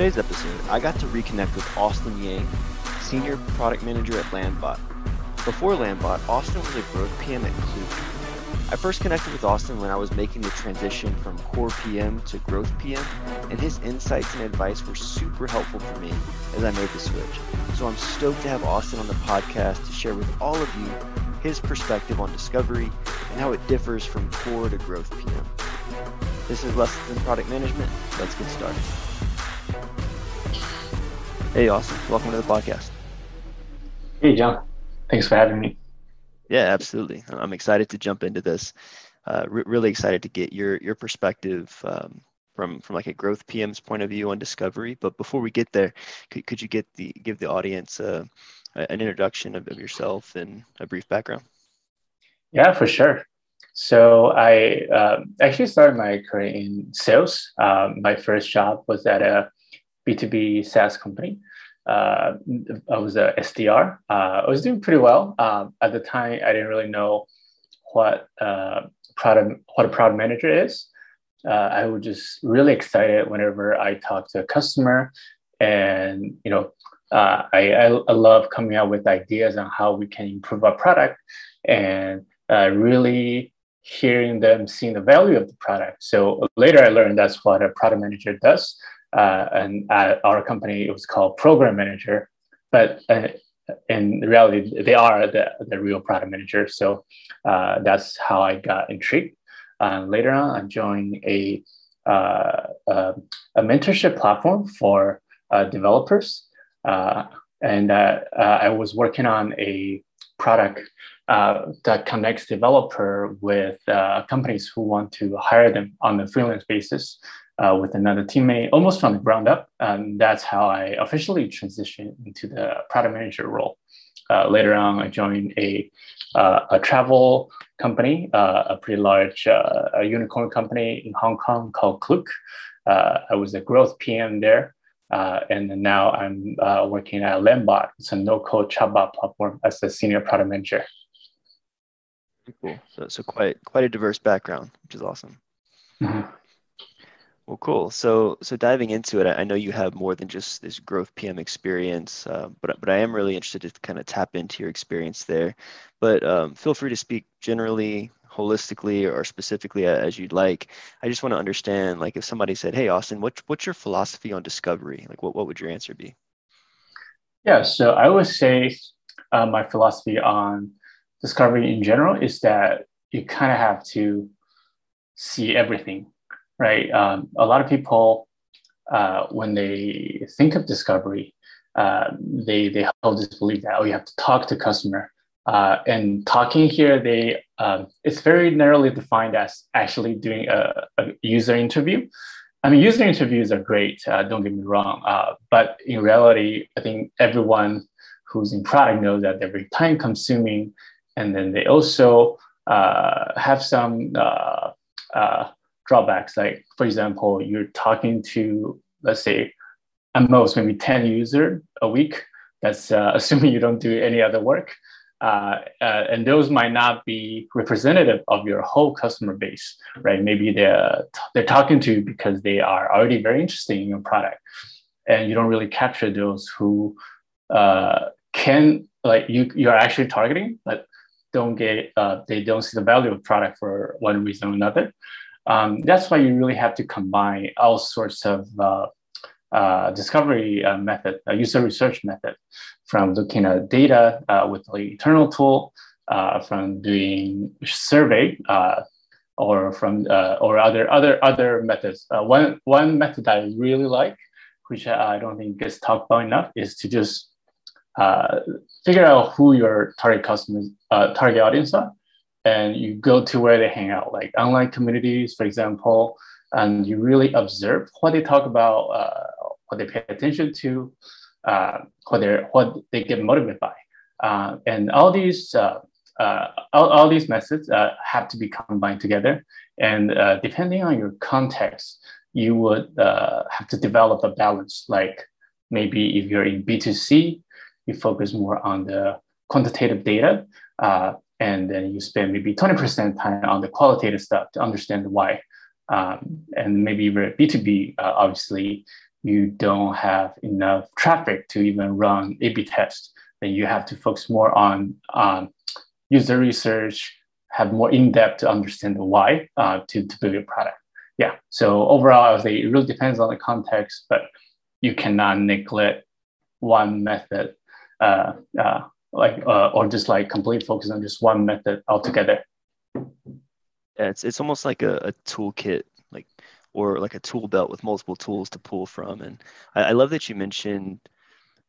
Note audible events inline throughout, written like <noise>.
today's episode, I got to reconnect with Austin Yang, Senior Product Manager at Landbot. Before Landbot, Austin was a growth PM at Klook. I first connected with Austin when I was making the transition from core PM to growth PM, and his insights and advice were super helpful for me as I made the switch. So I'm stoked to have Austin on the podcast to share with all of you his perspective on discovery and how it differs from core to growth PM. This is Lessons in Product Management. Let's get started. Hey, Austin. Welcome to the podcast. Hey, John. Thanks for having me. Yeah, absolutely. I'm excited to jump into this. Uh, re- really excited to get your your perspective um, from from like a growth PM's point of view on discovery. But before we get there, could, could you get the give the audience uh, an introduction of, of yourself and a brief background? Yeah, for sure. So I uh, actually started my career in sales. Um, my first job was at a B2B SaaS company uh, I was a SDR. Uh, I was doing pretty well um, at the time. I didn't really know what uh, product what a product manager is. Uh, I was just really excited whenever I talk to a customer, and you know, uh, I, I, I love coming out with ideas on how we can improve our product, and uh, really hearing them seeing the value of the product. So later, I learned that's what a product manager does uh, and at our company it was called program manager but uh, in reality they are the, the real product manager. So uh, that's how i got intrigued. And later on i joined a, uh, uh, a mentorship platform for uh, developers. And i was working on a product that connects developer with companies who want to hire them on a freelance basis uh, with another teammate almost from the ground up. And that's how I officially transitioned into the product manager role. Uh, later on, I joined a, uh, a travel company, uh, a pretty large uh, a unicorn company in Hong Kong called Klook. Uh, I was a growth PM there. and now I'm working at Landbot. It's a no-code chatbot platform as a senior product manager. Cool. So, so quite quite a diverse background, which is awesome. Mm-hmm. Well, cool. So, so diving into it, I know you have more than just this growth PM experience, uh, but but I am really interested to kind of tap into your experience there. But um, feel free to speak generally, holistically, or specifically as you'd like. I just want to understand, like, if somebody said, "Hey, Austin, what what's your philosophy on discovery?" Like, what what would your answer be? Yeah, so I would say uh, my philosophy on discovery in general is that you kind of have to see everything right? Um, a lot of people, uh, when they think of discovery, uh, they they hold this belief that oh, you have to talk to customer. Uh, and talking here, they um, it's very narrowly defined as actually doing a, a, user interview. I mean, user interviews are great. Uh, don't get me wrong, uh, but in reality, I think everyone who's in product knows that they're very time consuming, and then they also uh, have some drawbacks. Like, for example, you're talking to, let's say, at most maybe 10 user a week. That's uh, <laughs> assuming you don't do any other work. Uh, uh, and those might not be representative of your whole customer base, right? Maybe they're, they're talking to you because they are already very interested in your product. And you don't really capture those who uh, can, like you, you're actually targeting, but don't get, uh, they don't see the value of product for one reason or another. Um, that's why you really have to combine all sorts of uh, uh, discovery uh, method, user research method, from looking at data uh, with the internal tool, uh, from doing survey, uh, or from or other other other methods. one one method I really like, which I don't think gets talked about enough, is to just figure out who your target customers, target audience are, and you go to where they hang out, like online communities, for example, and you really observe what they talk about, uh, what they pay attention to, uh, what they what they get motivated by, uh, and all these uh, uh, all, all, these methods uh, have to be combined together. And depending on your context, you would have to develop a balance. Like maybe if you're in B2C, you focus more on the quantitative data and then you spend maybe 20% time on the qualitative stuff to understand why. Um, and maybe for B2B, uh, obviously, you don't have enough traffic to even run A/B tests, then you have to focus more on um, user research, have more in depth to understand the why uh, to, to build your product. Yeah. So overall, I would say it really depends on the context, but you cannot neglect one method, uh, uh, like uh, or just like complete focus on just one method altogether. Yeah, it's it's almost like a, a toolkit, like or like a tool belt with multiple tools to pull from. And I, I love that you mentioned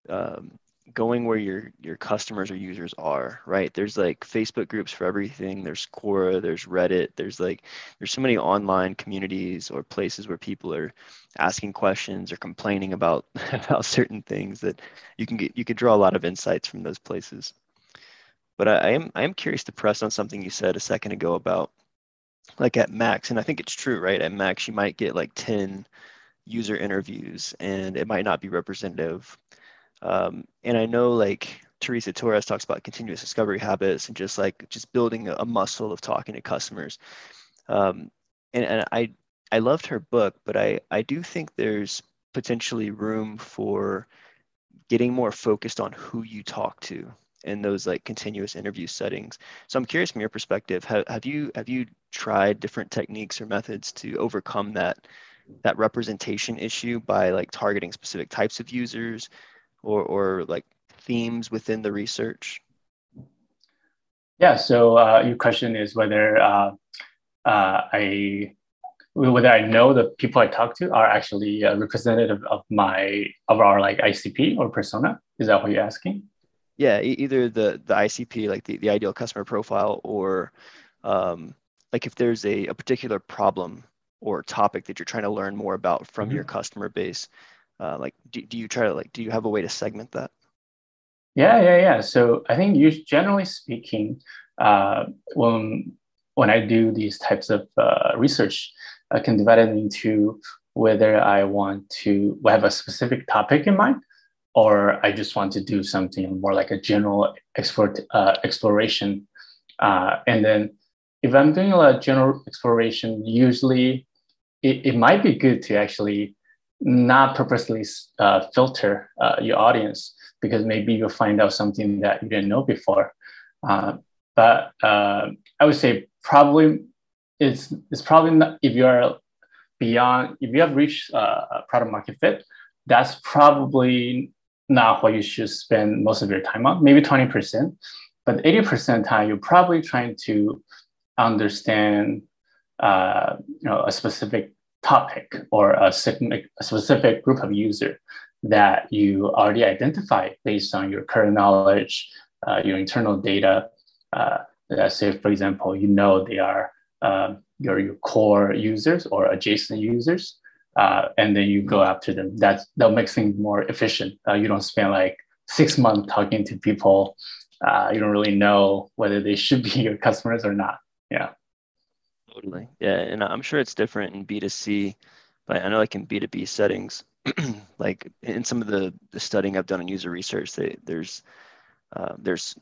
um, going where your your customers or users are right? There's like facebook groups for everything. There's quora there's reddit. There's like there's so many online communities or places where people are asking questions or complaining about <laughs> about certain things that you can get you could draw a lot of insights from those places. But I, I am i am curious to press on something you said a second ago about like at max and i think it's true right? At max you might get like 10 user interviews and it might not be representative um, and I know like Teresa Torres talks about continuous discovery habits and just like just building a, muscle of talking to customers. Um, and, and I I loved her book, but I I do think there's potentially room for getting more focused on who you talk to in those like continuous interview settings. So I'm curious from your perspective, have, have you have you tried different techniques or methods to overcome that that representation issue by like targeting specific types of users or, or like themes within the research? Yeah, so uh, your question is whether uh, uh, I whether I know the people I talk to are actually uh, representative of my of our like ICP or persona. Is that what you're asking? Yeah, e- either the the ICP, like the, the ideal customer profile, or um, like if there's a, a particular problem or topic that you're trying to learn more about from mm-hmm. your customer base uh, like do, do you try to like do you have a way to segment that? Yeah yeah yeah. So i think you generally speaking uh, when when i do these types of uh, research i can divide it into whether i want to have a specific topic in mind or i just want to do something more like a general export, uh, exploration. Uh, and then if i'm doing a general exploration usually it, it might be good to actually not purposely uh, filter uh, your audience because maybe you'll find out something that you didn't know before. Uh, but uh, I would say probably it's, it's probably not, if you are beyond, if you have reached uh, a product market fit, that's probably not what you should spend most of your time on, maybe 20%. But 80% time, you're probably trying to understand uh, you know, a specific topic or a, specific group of user that you already identify based on your current knowledge, uh, your internal data. Uh, let's say, for example, you know they are uh, your, your core users or adjacent users, uh, and then you go after them. That's, that makes things more efficient. Uh, you don't spend like six months talking to people. Uh, you don't really know whether they should be <laughs> your customers or not. Yeah. Totally. Yeah. And I'm sure it's different in B2C, but I know like in B2B settings, <clears throat> like in some of the, the studying I've done on user research, they, there's uh, there's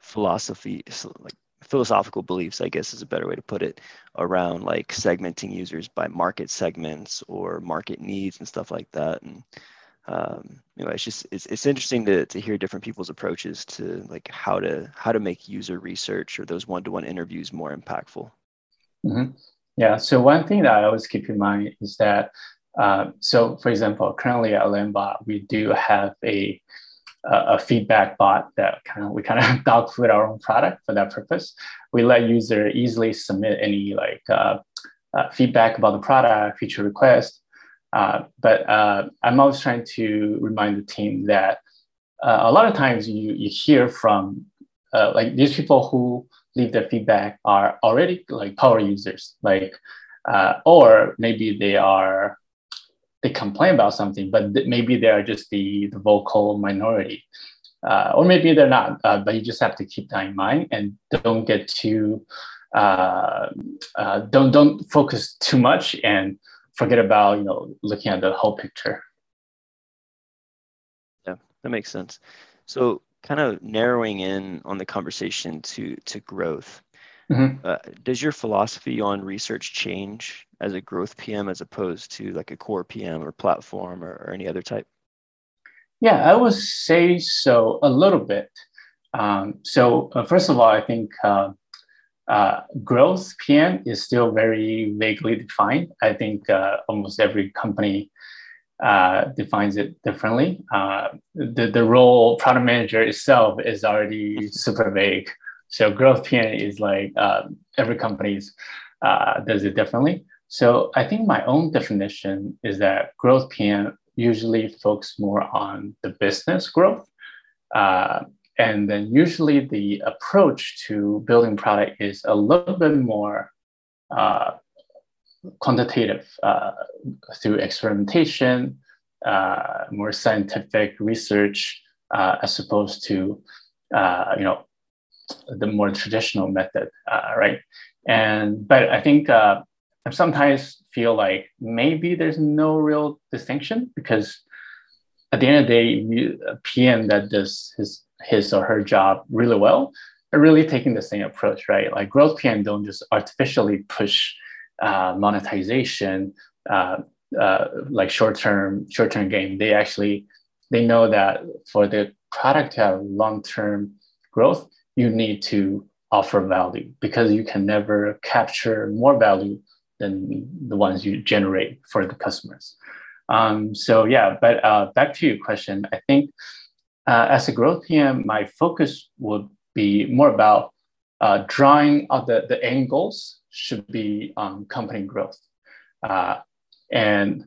philosophy, like philosophical beliefs, I guess is a better way to put it, around like segmenting users by market segments or market needs and stuff like that. And um, you know, it's just it's, it's interesting to, to hear different people's approaches to like how to how to make user research or those one-to-one interviews more impactful. Mm-hmm. Yeah. So one thing that I always keep in mind is that, uh, so for example, currently at Landbot, we do have a a feedback bot that kind of we kind of <laughs> dog food our own product for that purpose. We let user easily submit any like uh, uh, feedback about the product, feature request. Uh, but uh, I'm always trying to remind the team that uh, a lot of times you you hear from like these people who leave their feedback are already like power users, like, uh, or maybe they are they complain about something, but th- maybe they are just the, the vocal minority. Uh, or maybe they're not, uh, but you just have to keep that in mind and don't get too, uh, uh, don't don't focus too much and forget about you know looking at the whole picture. Yeah, that makes sense. So kind of narrowing in on the conversation to to growth Mm-hmm. Uh, does your philosophy on research change as a growth PM as opposed to like a core PM or platform or, or any other type? Yeah, I would say so a little bit. Um, so uh, first of all, I think uh, uh, growth PM is still very vaguely defined. I think uh, almost every company uh, defines it differently. Uh, the, the role product manager itself is already super vague. So growth PM is like uh, every company's uh, does it differently. So I think my own definition is that growth PM usually focus more on the business growth. Uh, and then usually the approach to building product is a little bit more uh, quantitative uh, through experimentation, uh, more scientific research, uh, as opposed to you know the more traditional method, right? And but I think I sometimes feel like maybe there's no real distinction because at the end of the day, a PM that does his his or her job really well are really taking the same approach, right? Like growth PM don't just artificially push uh, monetization, uh, uh, like short term short term gain. They actually they know that for the product to have long term growth, you need to offer value because you can never capture more value than the ones you generate for the customers. Um, so yeah, but uh, back to your question, I think uh, as a growth PM, my focus would be more about uh, drawing out the, the end goals should be um, company growth. Uh, and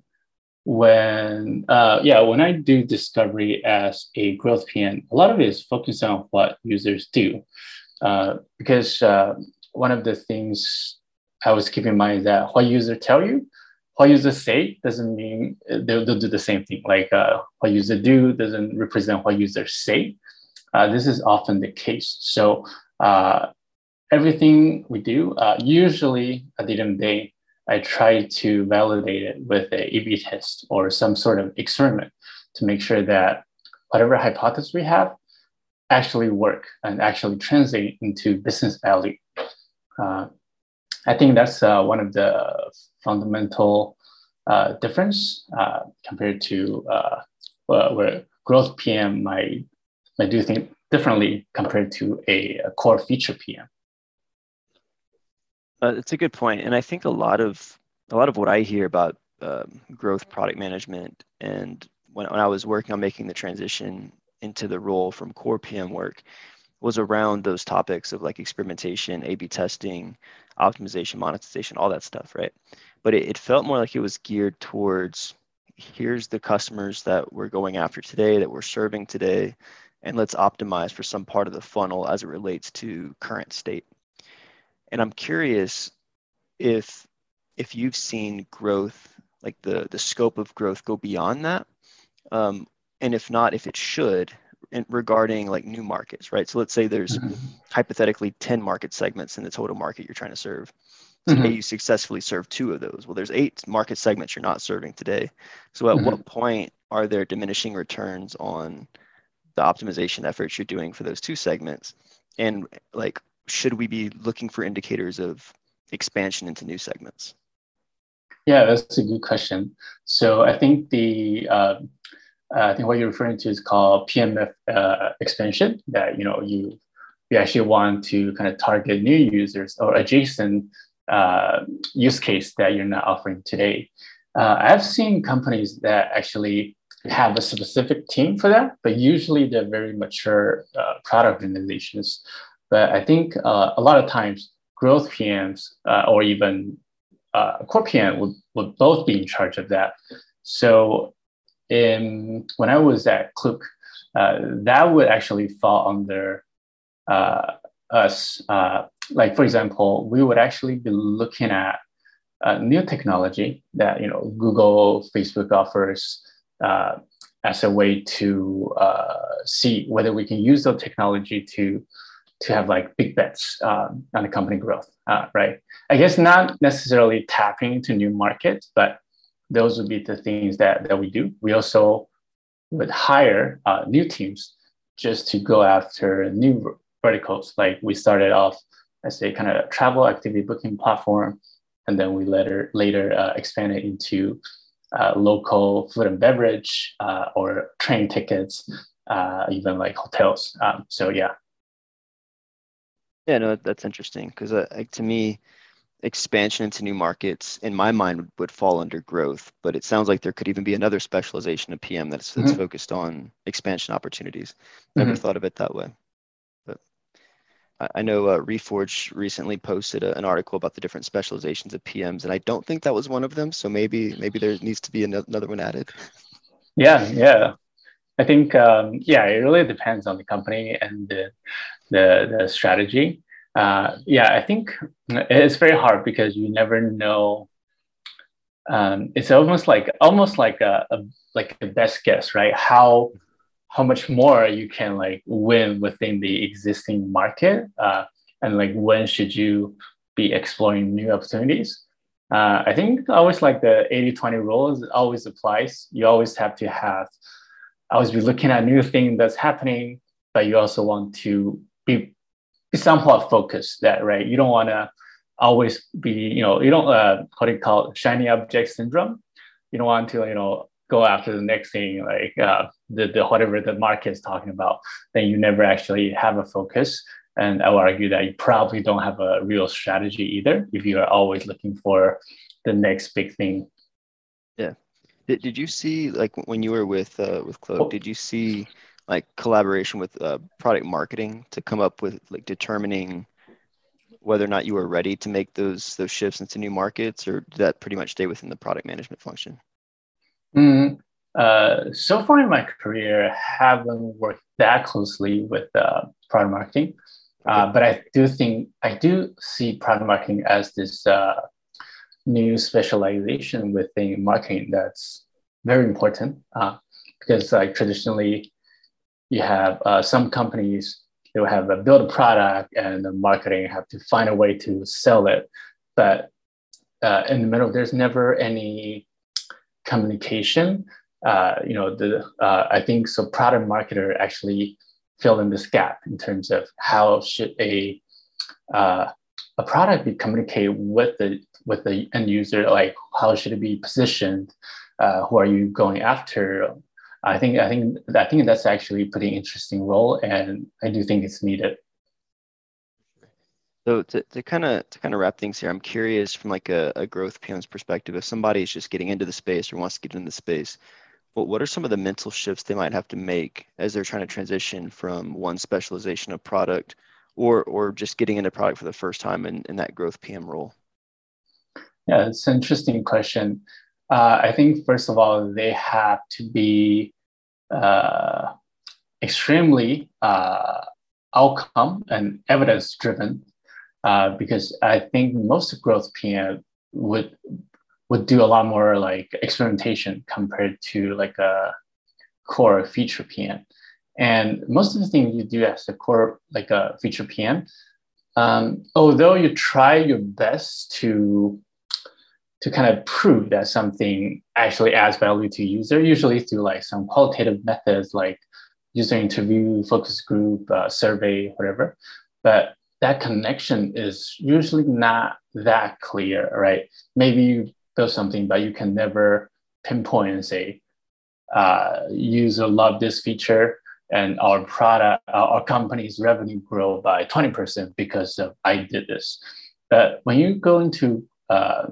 when uh, yeah when i do discovery as a growth pm a lot of it is focused on what users do. Uh, because uh, one of the things i was keeping in mind is that what users tell you what users say doesn't mean they'll, they'll do the same thing. Like uh, what users do doesn't represent what users say. Uh, this is often the case. So uh, everything we do usually at the end of the day I try to validate it with a A-B test or some sort of experiment to make sure that whatever hypothesis we have actually work and actually translate into business value. Uh, I think that's uh, one of the fundamental uh, difference uh, compared to uh, where growth PM might, might do things differently compared to a, a core feature PM. Uh, it's a good point, and I think a lot of a lot of what I hear about um, growth product management, and when, when I was working on making the transition into the role from core PM work, was around those topics of like experimentation, A/B testing, optimization, monetization, all that stuff, right? But it, it felt more like it was geared towards here's the customers that we're going after today, that we're serving today, and let's optimize for some part of the funnel as it relates to current state and i'm curious if if you've seen growth like the the scope of growth go beyond that um, and if not if it should in, regarding like new markets right so let's say there's mm-hmm. hypothetically 10 market segments in the total market you're trying to serve today mm-hmm. you successfully serve two of those well there's eight market segments you're not serving today so at mm-hmm. what point are there diminishing returns on the optimization efforts you're doing for those two segments and like should we be looking for indicators of expansion into new segments? Yeah, that's a good question. So I think the uh, I think what you're referring to is called PMF uh, expansion. That you know you you actually want to kind of target new users or adjacent uh, use case that you're not offering today. Uh, I've seen companies that actually have a specific team for that, but usually they're very mature uh, product organizations but I think uh, a lot of times growth PMs uh, or even uh, core PM would, would both be in charge of that. So in, when I was at Klook, uh, that would actually fall under uh, us. Uh, like for example, we would actually be looking at new technology that you know Google, Facebook offers as a way to see whether we can use the technology to to have like big bets um, on the company growth, uh, right? I guess not necessarily tapping into new markets, but those would be the things that, that we do. We also would hire uh, new teams just to go after new verticals. Like we started off as a kind of travel activity booking platform, and then we later later uh, expanded into uh, local food and beverage uh, or train tickets, uh, even like hotels. Um, so yeah. Yeah, no, that's interesting because uh, like, to me, expansion into new markets in my mind would, would, fall under growth, but it sounds like there could even be another specialization of PM that's that's mm-hmm. focused on expansion opportunities. Never mm-hmm. thought of it that way. But I know uh, Reforge recently posted a, an article about the different specializations of PMs, and I don't think that was one of them. So maybe maybe there needs to be another one added. Yeah, yeah. I think um, yeah, it really depends on the company and the the, the strategy. Uh, yeah, I think it's very hard because you never know. Um, it's almost like almost like a, a like a best guess, right? How how much more you can like win within the existing market uh, and like when should you be exploring new opportunities uh, i think always like the 80-20 rule always applies you always have to have always be looking at new thing that's happening but you also want to be, be somewhat focused that right you don't want to always be you know you don't uh, what do you call it, shiny object syndrome you don't want to you know go after the next thing, like uh, the, the whatever the market is talking about, then you never actually have a focus. And I would argue that you probably don't have a real strategy either if you are always looking for the next big thing. Yeah. Did, did you see like when you were with uh, with Klook, oh. did you see like collaboration with uh, product marketing to come up with like determining whether or not you were ready to make those those shifts into new markets, or did that pretty much stay within the product management function? Mm, uh, so far in my career, haven't worked that closely with uh, product marketing, uh, but I do think I do see product marketing as this uh, new specialization within marketing that's very important uh, because like traditionally you have uh, some companies they will have a build a product and the marketing have to find a way to sell it but in the middle there's never any communication. Uh, you know, the uh, I think so. Product marketer actually fill in this gap in terms of how should a uh, a product be communicate with the with the end user. Like how should it be positioned? Uh, who are you going after? I think I think I think that's actually a pretty interesting role, and I do think it's needed. So to, to kind of to kind of wrap things here, I'm curious from like a, a growth PM's perspective, if somebody is just getting into the space or wants to get into the space, what what are some of the mental shifts they might have to make as they're trying to transition from one specialization of product or or just getting into product for the first time in, in that growth PM role? Yeah, it's an interesting question. Uh, I think first of all, they have to be uh, extremely uh, outcome and evidence driven uh, because I think most growth PM would would do a lot more like experimentation compared to like a core feature PM. And most of the things you do as a core like a feature PM, um, although you try your best to to kind of prove that something actually adds value to user, usually through like some qualitative methods like user interview, focus group, uh, survey, whatever. But that connection is usually not that clear, right? Maybe you build something, but you can never pinpoint and say, uh, user love this feature and our product, our company's revenue grow by 20% because of I did this. But when you go into uh,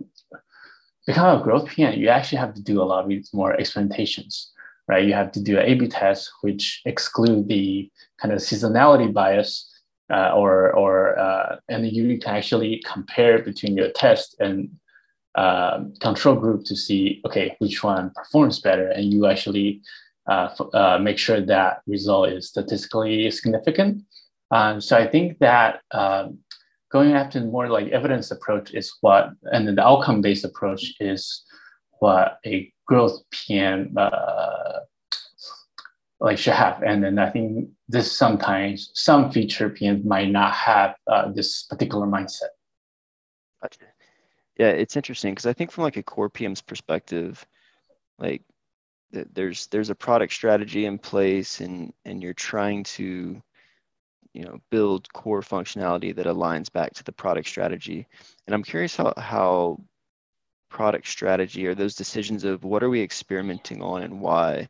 become a growth PM, you actually have to do a lot of more experimentations, right? You have to do an A/B test, which exclude the kind of seasonality bias uh, or or uh, and you can actually compare between your test and uh, control group to see okay which one performs better, and you actually uh, uh, make sure that result is statistically significant. Um, so I think that um, going after more like evidence approach is what, and then the outcome based approach is what a growth PM uh, like should have. And then I think this sometimes some feature PMs might not have uh, this particular mindset. Gotcha. Yeah, it's interesting because I think from like a core PM's perspective, like there's there's a product strategy in place and and you're trying to you know build core functionality that aligns back to the product strategy. And i'm curious how how product strategy or those decisions of what are we experimenting on and why?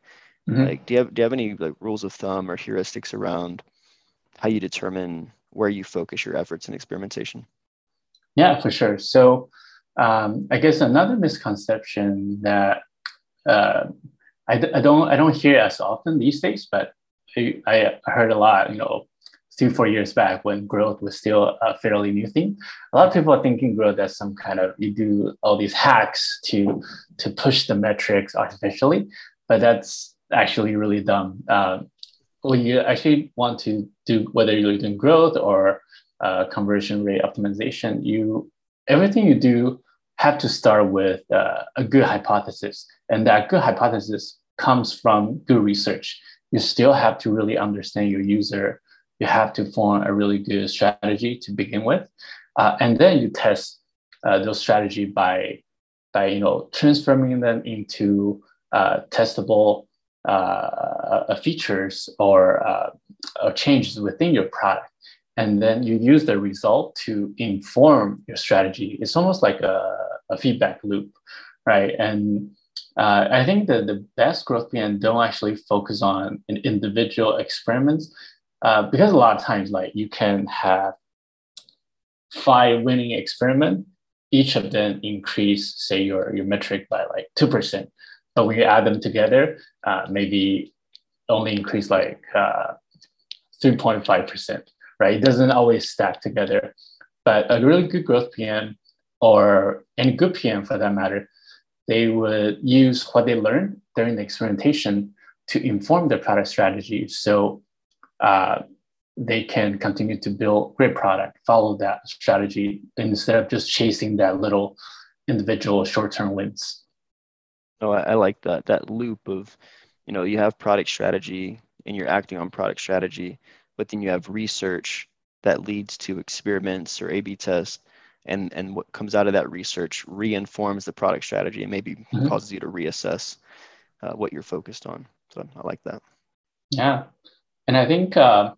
Mm-hmm. like do you have do you have any like rules of thumb or heuristics around how you determine where you focus your efforts in experimentation? Yeah for sure. So um, i guess another misconception that uh, I, I don't i don't hear as often these days but I, I heard a lot you know three, four years back when growth was still a fairly new thing. A lot of people are thinking growth as some kind of you do all these hacks to to push the metrics artificially, but that's actually really dumb. Uh, when you actually want to do whether you're doing growth or uh, conversion rate optimization, you everything you do have to start with uh, a good hypothesis, and that good hypothesis comes from good research. You still have to really understand your user. You have to form a really good strategy to begin with, uh, and then you test uh, those strategy by by you know transforming them into uh, testable uh, uh, features or, or changes within your product, and then you use the result to inform your strategy. It's almost like a, a feedback loop, right? And uh, I think that the best growth plan don't actually focus on an individual experiments. Uh, because a lot of times like you can have five winning experiment each of them increase say your, your metric by like 2% but when you add them together uh, maybe only increase like uh, 3.5% right? It doesn't always stack together. But a really good growth pm or any good pm for that matter they would use what they learned during the experimentation to inform their product strategy. So uh, they can continue to build great product, follow that strategy instead of just chasing that little individual short-term wins. Oh, I, I like that that loop of, you know, you have product strategy and you're acting on product strategy, but then you have research that leads to experiments or A/B tests, and and what comes out of that research reinforms the product strategy and maybe mm-hmm. causes you to reassess uh, what you're focused on. So I like that. Yeah, and I think uh,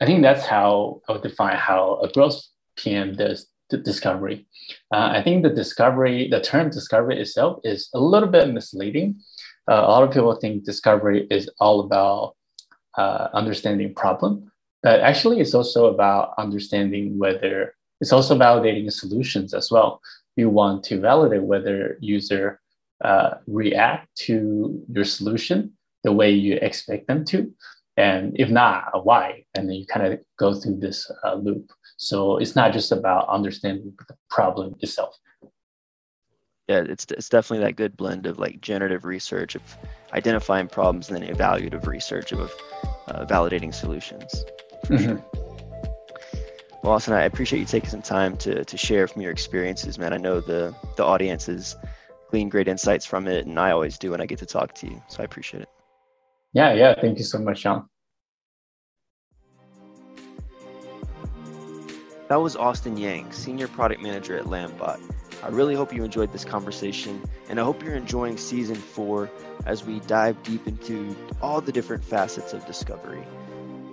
I think that's how I would define how a growth PM does the discovery. Uh, I think the discovery, the term discovery itself is a little bit misleading. Uh, a lot of people think discovery is all about uh, understanding problem, but actually it's also about understanding whether it's also validating solutions as well. You want to validate whether user uh, react to your solution the way you expect them to and if not, why? And then you kind of go through this uh, loop. So it's not just about understanding the problem itself. Yeah, it's it's definitely that good blend of like generative research of identifying problems and then evaluative research of uh, validating solutions. For mm-hmm. sure. Well, Austin, I appreciate you taking some time to to share from your experiences, man. I know the the audience has gleaned great insights from it, and I always do when I get to talk to you. So I appreciate it. Yeah, yeah. Thank you so much, Sean. That was Austin Yang, Senior Product Manager at Landbot. I really hope you enjoyed this conversation, and I hope you're enjoying season four as we dive deep into all the different facets of discovery.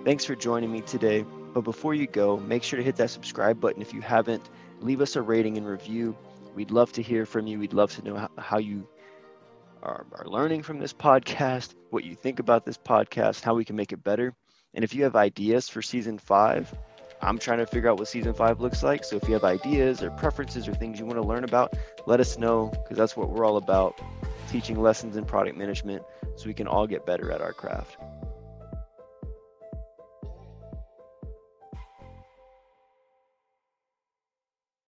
Thanks for joining me today. But before you go, make sure to hit that subscribe button if you haven't. Leave us a rating and review. We'd love to hear from you. We'd love to know how you are, learning from this podcast, what you think about this podcast, how we can make it better. And if you have ideas for season five, I'm trying to figure out what season five looks like. So if you have ideas or preferences or things you want to learn about, let us know because that's what we're all about teaching lessons in product management so we can all get better at our craft.